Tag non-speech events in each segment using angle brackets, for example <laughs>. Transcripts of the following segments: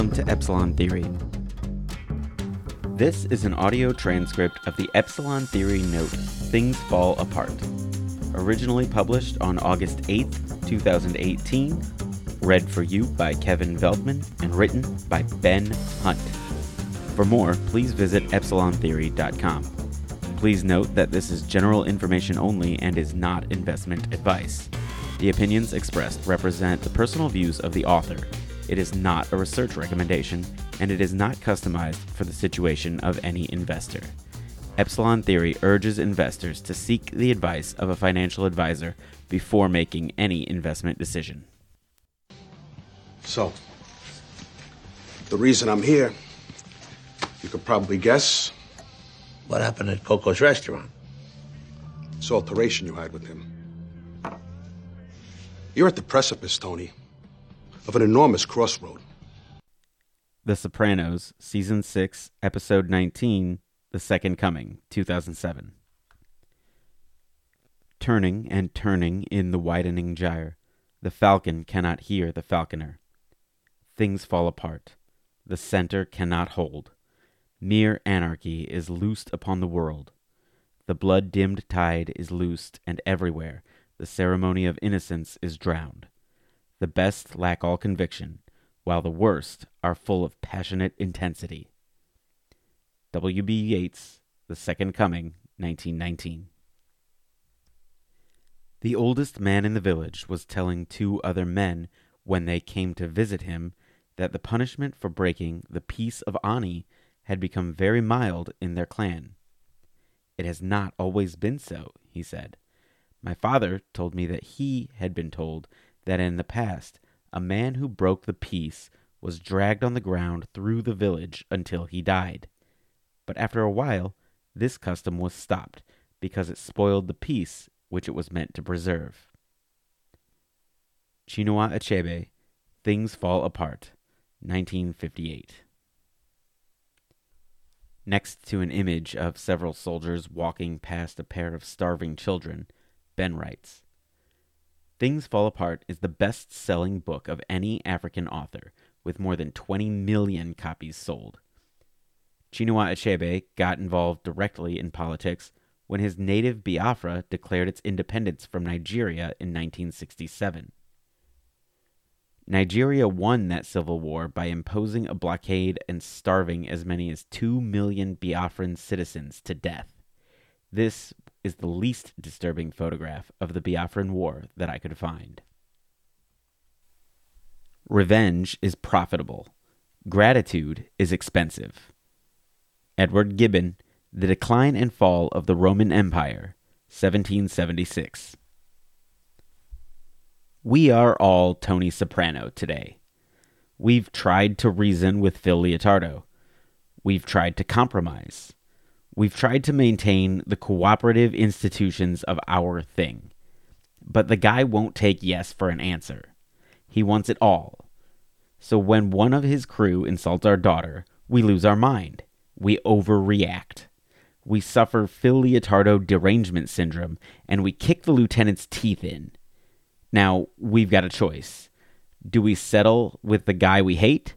Welcome to Epsilon Theory. This is an audio transcript of the Epsilon Theory note Things Fall Apart, originally published on August 8th, 2018, read for you by Kevin Veldman and written by Ben Hunt. For more, please visit epsilontheory.com. Please note that this is general information only and is not investment advice. The opinions expressed represent the personal views of the author. It is not a research recommendation, and it is not customized for the situation of any investor. Epsilon Theory urges investors to seek the advice of a financial advisor before making any investment decision. So, the reason I'm here, you could probably guess. What happened at Coco's restaurant? This alteration you had with him. You're at the precipice, Tony, of an enormous crossroad. The Sopranos, Season 6, Episode 19, The Second Coming, 2007. Turning and turning in the widening gyre, the falcon cannot hear the falconer. Things fall apart. The center cannot hold. Mere anarchy is loosed upon the world. The blood dimmed tide is loosed, and everywhere the ceremony of innocence is drowned. The best lack all conviction, while the worst are full of passionate intensity. W.B. Yeats, The Second Coming, 1919. The oldest man in the village was telling two other men, when they came to visit him, that the punishment for breaking the peace of Ani had become very mild in their clan. It has not always been so, he said. My father told me that he had been told that in the past a man who broke the peace was dragged on the ground through the village until he died. But after a while, this custom was stopped because it spoiled the peace which it was meant to preserve. Chinua Achebe, Things Fall Apart, 1958. Next to an image of several soldiers walking past a pair of starving children, Ben writes Things Fall Apart is the best selling book of any African author, with more than 20 million copies sold. Chinua Achebe got involved directly in politics when his native Biafra declared its independence from Nigeria in 1967. Nigeria won that civil war by imposing a blockade and starving as many as 2 million Biafran citizens to death. This is the least disturbing photograph of the Biafran War that I could find. Revenge is profitable. Gratitude is expensive. Edward Gibbon, The Decline and Fall of the Roman Empire, 1776. We are all Tony Soprano today. We've tried to reason with Phil Leotardo. We've tried to compromise. We've tried to maintain the cooperative institutions of our thing. But the guy won't take yes for an answer. He wants it all. So when one of his crew insults our daughter, we lose our mind. We overreact. We suffer Phil Leotardo derangement syndrome, and we kick the lieutenant's teeth in. Now, we've got a choice. Do we settle with the guy we hate?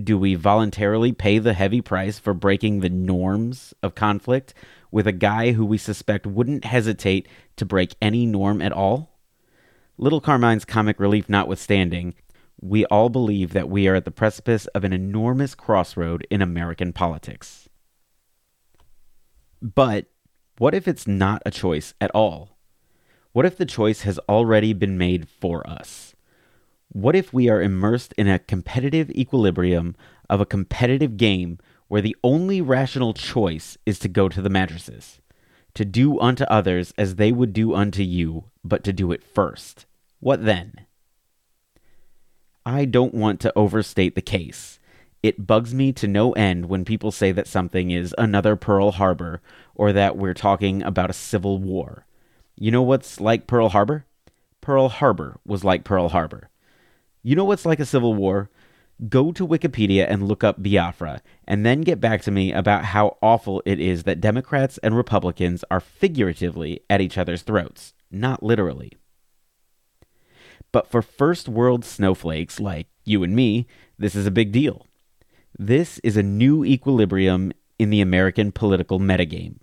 Do we voluntarily pay the heavy price for breaking the norms of conflict with a guy who we suspect wouldn't hesitate to break any norm at all? Little Carmine's comic relief notwithstanding, we all believe that we are at the precipice of an enormous crossroad in American politics. But what if it's not a choice at all? What if the choice has already been made for us? What if we are immersed in a competitive equilibrium of a competitive game where the only rational choice is to go to the mattresses, to do unto others as they would do unto you, but to do it first? What then? I don't want to overstate the case. It bugs me to no end when people say that something is another Pearl Harbor or that we're talking about a civil war. You know what's like Pearl Harbor? Pearl Harbor was like Pearl Harbor. You know what's like a civil war? Go to Wikipedia and look up Biafra, and then get back to me about how awful it is that Democrats and Republicans are figuratively at each other's throats, not literally. But for first world snowflakes like you and me, This is a big deal. This is a new equilibrium in the American political metagame.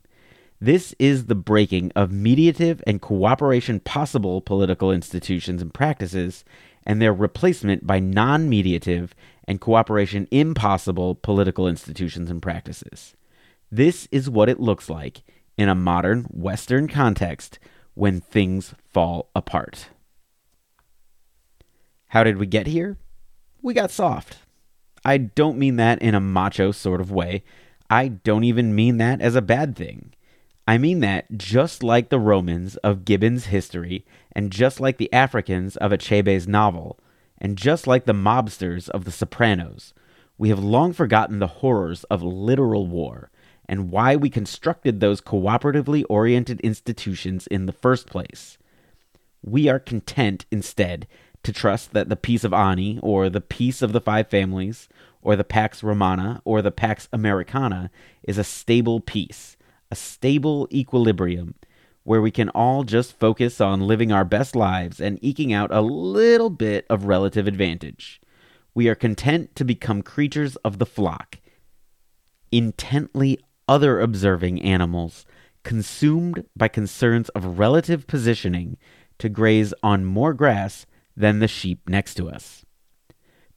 This is the breaking of mediative and cooperation possible political institutions and practices and their replacement by non mediative and cooperation impossible political institutions and practices. This is what it looks like in a modern Western context when things fall apart. How did we get here? We got soft. I don't mean that in a macho sort of way. I don't even mean that as a bad thing. I mean that just like the Romans of Gibbon's history, and just like the Africans of Achebe's novel, and just like the mobsters of The Sopranos, we have long forgotten the horrors of literal war and why we constructed those cooperatively oriented institutions in the first place. We are content instead to trust that the Peace of Ani, or the Peace of the Five Families, or the Pax Romana, or the Pax Americana is a stable peace, a stable equilibrium, where we can all just focus on living our best lives and eking out a little bit of relative advantage. We are content to become creatures of the flock, intently other observing animals, consumed by concerns of relative positioning to graze on more grass than the sheep next to us.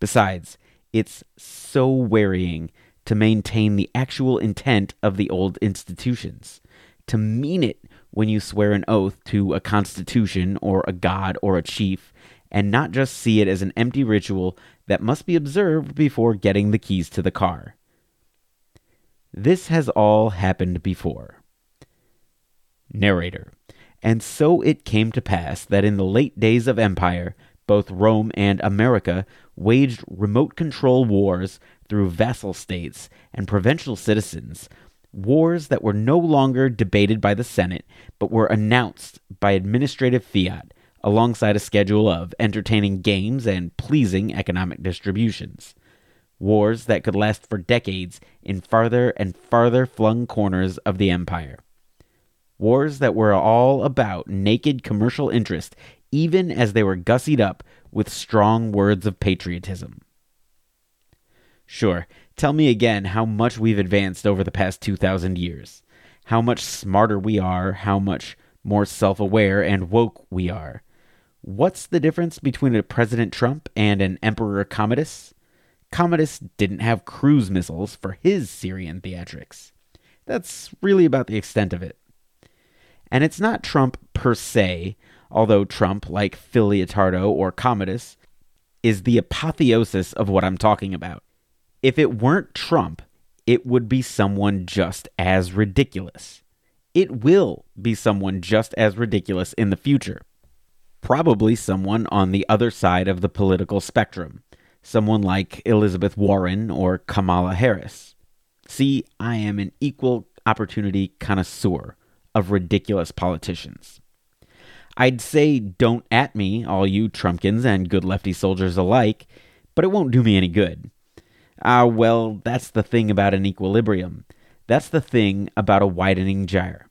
Besides, it's so wearying to maintain the actual intent of the old institutions, to mean it when you swear an oath to a constitution or a god or a chief, and not just see it as an empty ritual that must be observed before getting the keys to the car. This has all happened before. Narrator. And so it came to pass that in the late days of empire, both Rome and America waged remote control wars through vassal states and provincial citizens, wars that were no longer debated by the Senate, but were announced by administrative fiat, alongside a schedule of entertaining games and pleasing economic distributions. Wars that could last for decades in farther and farther flung corners of the empire. Wars that were all about naked commercial interest even as they were gussied up with strong words of patriotism. Sure, tell me again how much we've advanced over the past 2,000 years. How much smarter we are, how much more self aware and woke we are. What's the difference between a President Trump and an Emperor Commodus? Commodus didn't have cruise missiles for his Syrian theatrics. That's really about the extent of it. And it's not Trump per se, although Trump, like Phil or Commodus, is the apotheosis of what I'm talking about. If it weren't Trump, it would be someone just as ridiculous. It will be someone just as ridiculous in the future. Probably someone on the other side of the political spectrum, someone like Elizabeth Warren or Kamala Harris. See, I am an equal opportunity connoisseur of ridiculous politicians. I'd say don't at me, all you Trumpkins and good lefty soldiers alike, but it won't do me any good. Ah, uh, well, that's the thing about an equilibrium. That's the thing about a widening gyre.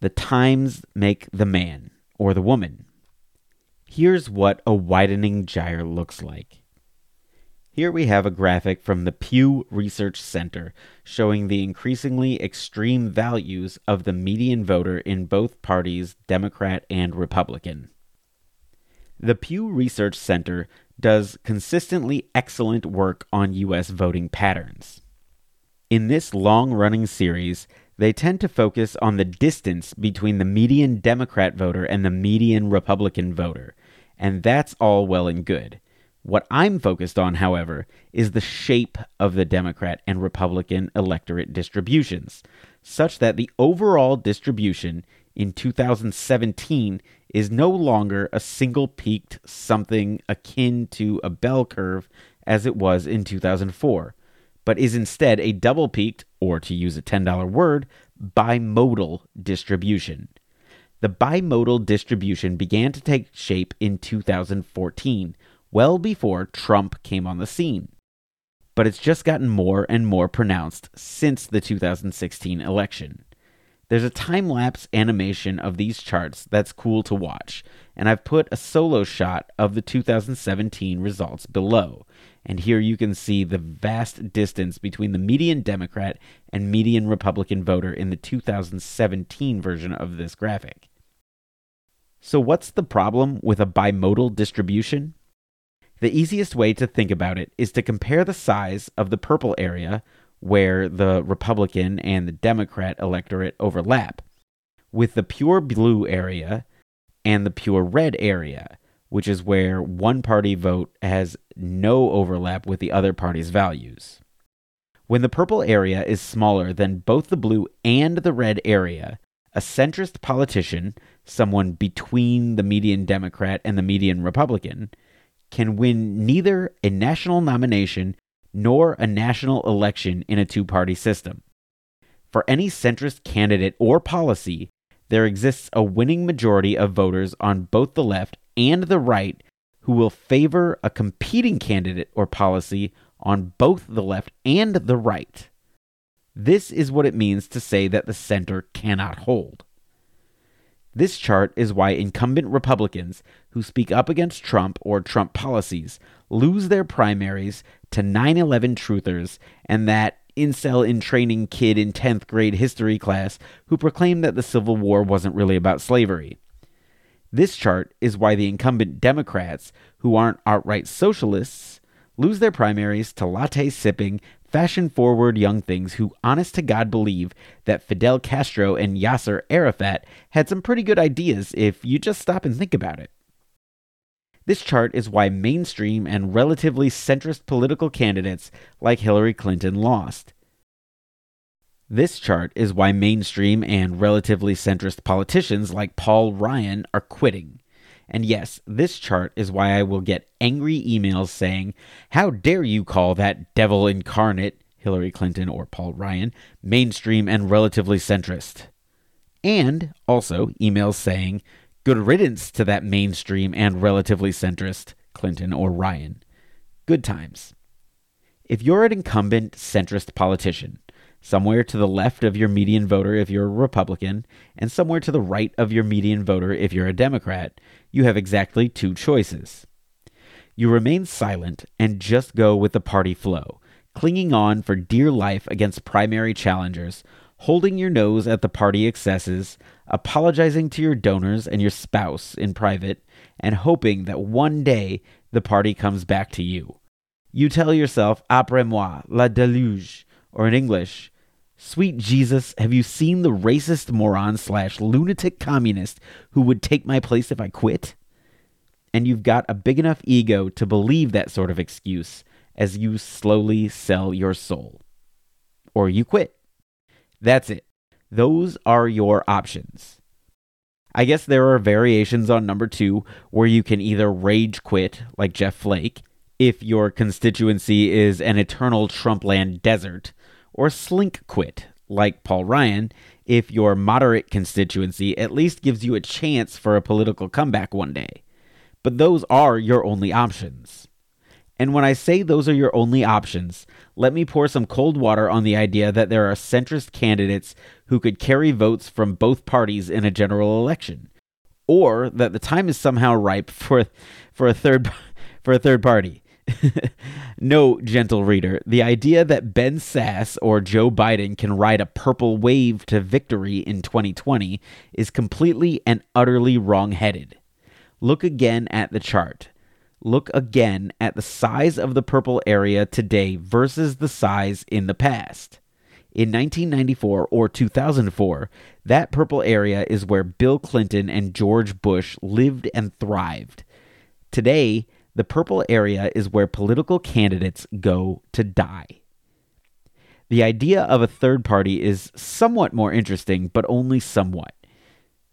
The times make the man, or the woman. Here's what a widening gyre looks like. Here we have a graphic from the Pew Research Center showing the increasingly extreme values of the median voter in both parties, Democrat and Republican. The Pew Research Center does consistently excellent work on U.S. voting patterns. In this long running series, they tend to focus on the distance between the median Democrat voter and the median Republican voter, and that's all well and good. What I'm focused on, however, is the shape of the Democrat and Republican electorate distributions, such that the overall distribution in 2017 is no longer a single peaked something akin to a bell curve as it was in 2004, but is instead a double peaked, or to use a $10 word, bimodal distribution. The bimodal distribution began to take shape in 2014 well before Trump came on the scene. But it's just gotten more and more pronounced since the 2016 election. There's a time lapse animation of these charts that's cool to watch, and I've put a solo shot of the 2017 results below, And here you can see the vast distance between the median Democrat and median Republican voter in the 2017 version of this graphic. So, what's the problem with a bimodal distribution? The easiest way to think about it is to compare the size of the purple area, where the Republican and the Democrat electorate overlap, with the pure blue area and the pure red area, which is where one party vote has no overlap with the other party's values. When the purple area is smaller than both the blue and the red area, a centrist politician, someone between the median Democrat and the median Republican, can win neither a national nomination nor a national election in a two party system. For any centrist candidate or policy, there exists a winning majority of voters on both the left and the right who will favor a competing candidate or policy on both the left and the right. This is what it means to say that the center cannot hold. This chart is why incumbent Republicans who speak up against Trump or Trump policies lose their primaries to 9 11 truthers and that incel in training kid in 10th grade history class who proclaimed that the Civil War wasn't really about slavery. This chart is why the incumbent Democrats, who aren't outright socialists, lose their primaries to latte sipping, fashion forward young things who, honest to God, believe that Fidel Castro and Yasser Arafat had some pretty good ideas if you just stop and think about it. This chart is why mainstream and relatively centrist political candidates like Hillary Clinton lost. This chart is why mainstream and relatively centrist politicians like Paul Ryan are quitting. And yes, this chart is why I will get angry emails saying, How dare you call that devil incarnate, Hillary Clinton or Paul Ryan, mainstream and relatively centrist? And also emails saying, Good riddance to that mainstream and relatively centrist, Clinton or Ryan. Good times. If you're an incumbent centrist politician, somewhere to the left of your median voter if you're a Republican, and somewhere to the right of your median voter if you're a Democrat, you have exactly two choices. You remain silent and just go with the party flow, clinging on for dear life against primary challengers, holding your nose at the party excesses, apologizing to your donors and your spouse in private, and hoping that one day the party comes back to you. You tell yourself, après moi, la deluge, or in English, Sweet Jesus, have you seen the racist moron slash lunatic communist who would take my place if I quit? And you've got a big enough ego to believe that sort of excuse as you slowly sell your soul. Or you quit. That's it. Those are your options. I guess there are variations on number two where you can either rage quit, like Jeff Flake, if your constituency is an eternal Trumpland desert or slink quit, like Paul Ryan, if your moderate constituency at least gives you a chance for a political comeback one day. But those are your only options. And when I say those are your only options, let me pour some cold water on the idea that there are centrist candidates who could carry votes from both parties in a general election, or that the time is somehow ripe for for a third <laughs> for a third party. <laughs> no, gentle reader, the idea that Ben Sasse or Joe Biden can ride a purple wave to victory in 2020 is completely and utterly wrong headed. Look again at the chart. Look again at the size of the purple area today versus the size in the past. In 1994 or 2004, that purple area is where Bill Clinton and George Bush lived and thrived. Today, the purple area is where political candidates go to die. The idea of a third party is somewhat more interesting, but only somewhat.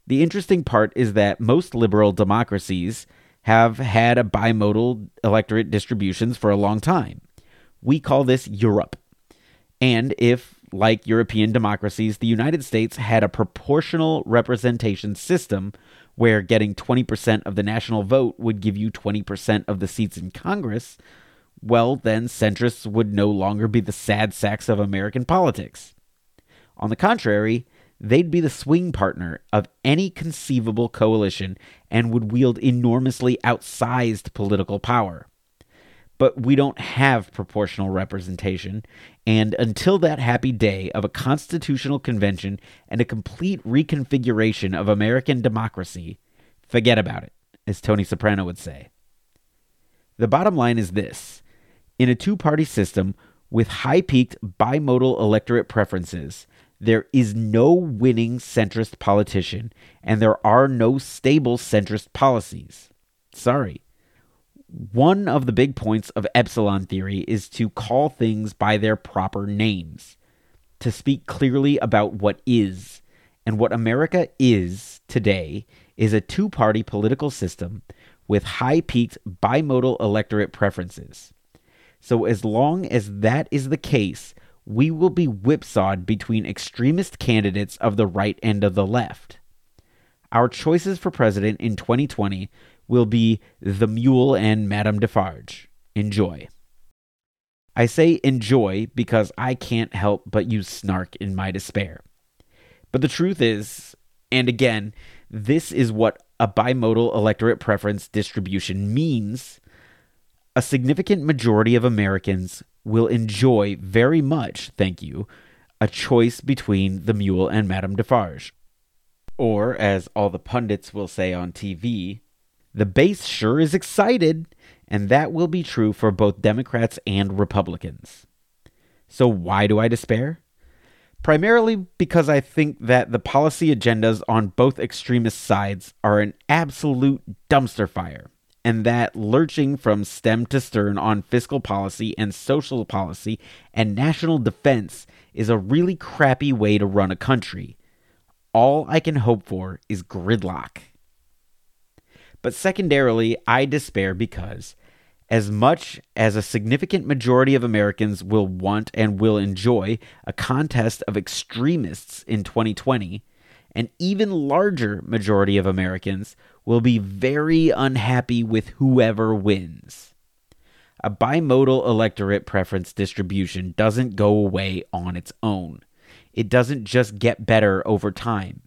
The interesting part is that most liberal democracies have had a bimodal electorate distributions for a long time. We call this Europe. And if, like European democracies, the United States had a proportional representation system where getting 20% of the national vote would give you 20% of the seats in Congress, well, then centrists would no longer be the sad sacks of American politics. On the contrary, they'd be the swing partner of any conceivable coalition and would wield enormously outsized political power. but we don't have proportional representation. And until that happy day of a constitutional convention and a complete reconfiguration of American democracy, forget about it, as Tony Soprano would say. The bottom line is this in a two party system with high peaked bimodal electorate preferences, there is no winning centrist politician, and there are no stable centrist policies. Sorry. One of the big points of epsilon theory is to call things by their proper names, to speak clearly about what is. And what America is today is a two party political system with high peaked bimodal electorate preferences. So, as long as that is the case, we will be whipsawed between extremist candidates of the right and of the left. Our choices for president in 2020 will be the Mule and Madame Defarge. Enjoy. I say enjoy because I can't help but use snark in my despair. But the truth is, and again, this is what a bimodal electorate preference distribution means. A significant majority of Americans will enjoy very much, thank you, a choice between the mule and Madame Defarge. Or, as all the pundits will say on TV, the base sure is excited, and that will be true for both Democrats and Republicans. So, why do I despair? Primarily because I think that the policy agendas on both extremist sides are an absolute dumpster fire and that lurching from stem to stern on fiscal policy and social policy and national defense is a really crappy way to run a country. All I can hope for is gridlock. But secondarily, I despair because, as much as a significant majority of Americans will want and will enjoy a contest of extremists in 2020, an even larger majority of Americans will be very unhappy with whoever wins. A bimodal electorate preference distribution doesn't go away on its own. It doesn't just get better over time.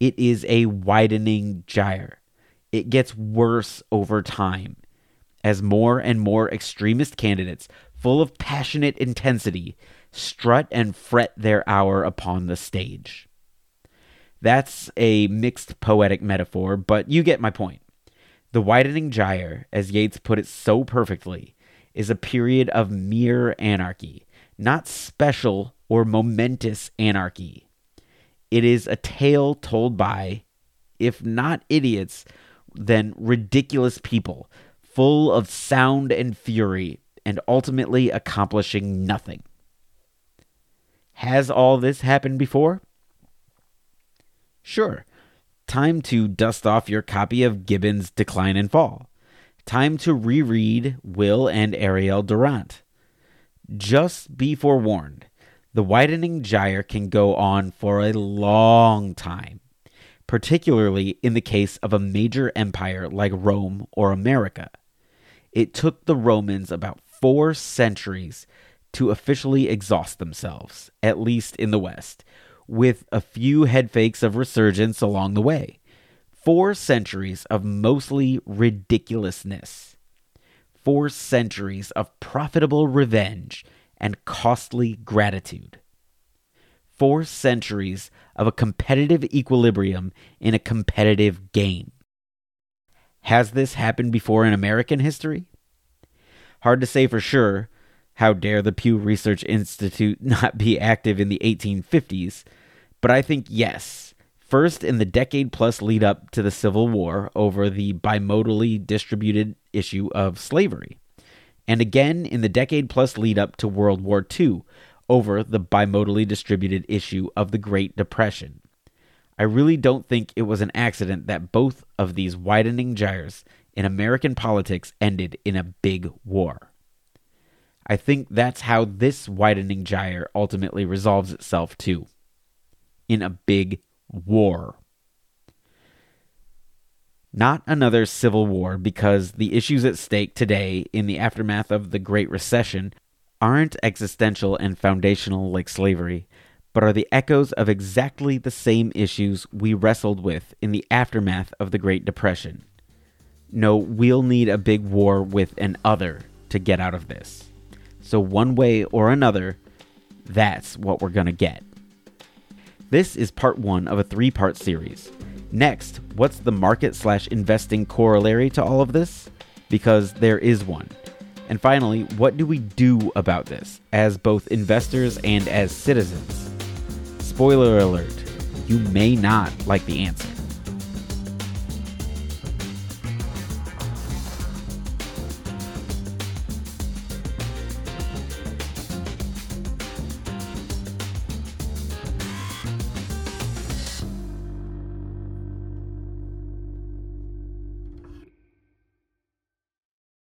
It is a widening gyre. It gets worse over time as more and more extremist candidates, full of passionate intensity, strut and fret their hour upon the stage. That's a mixed poetic metaphor, but you get my point. The widening gyre, as Yeats put it so perfectly, is a period of mere anarchy, not special or momentous anarchy. It is a tale told by, if not idiots, then ridiculous people, full of sound and fury, and ultimately accomplishing nothing. Has all this happened before? Sure. Time to dust off your copy of Gibbon's Decline and Fall. Time to reread Will and Ariel Durant. Just be forewarned the widening gyre can go on for a long time, particularly in the case of a major empire like Rome or America. It took the Romans about four centuries to officially exhaust themselves, at least in the West, with a few head fakes of resurgence along the way. Four centuries of mostly ridiculousness. Four centuries of profitable revenge and costly gratitude. Four centuries of a competitive equilibrium in a competitive game. Has this happened before in American history? Hard to say for sure, how dare the Pew Research Institute <laughs> not be active in the 1850s? But I think yes. First, in the decade plus lead up to the Civil War over the bimodally distributed issue of slavery. And again in the decade plus lead up to World War II over the bimodally distributed issue of the Great Depression. I really don't think it was an accident that both of these widening gyres in American politics ended in a big war. I think that's how this widening gyre ultimately resolves itself too. In a big war. Not another civil war because the issues at stake today in the aftermath of the Great Recession aren't existential and foundational like slavery, but are the echoes of exactly the same issues we wrestled with in the aftermath of the Great Depression. No, we'll need a big war with an other to get out of this. So, one way or another, that's what we're going to get. This is part one of a three part series. Next, what's the market slash investing corollary to all of this? Because there is one. And finally, what do we do about this as both investors and as citizens? Spoiler alert, you may not like the answer.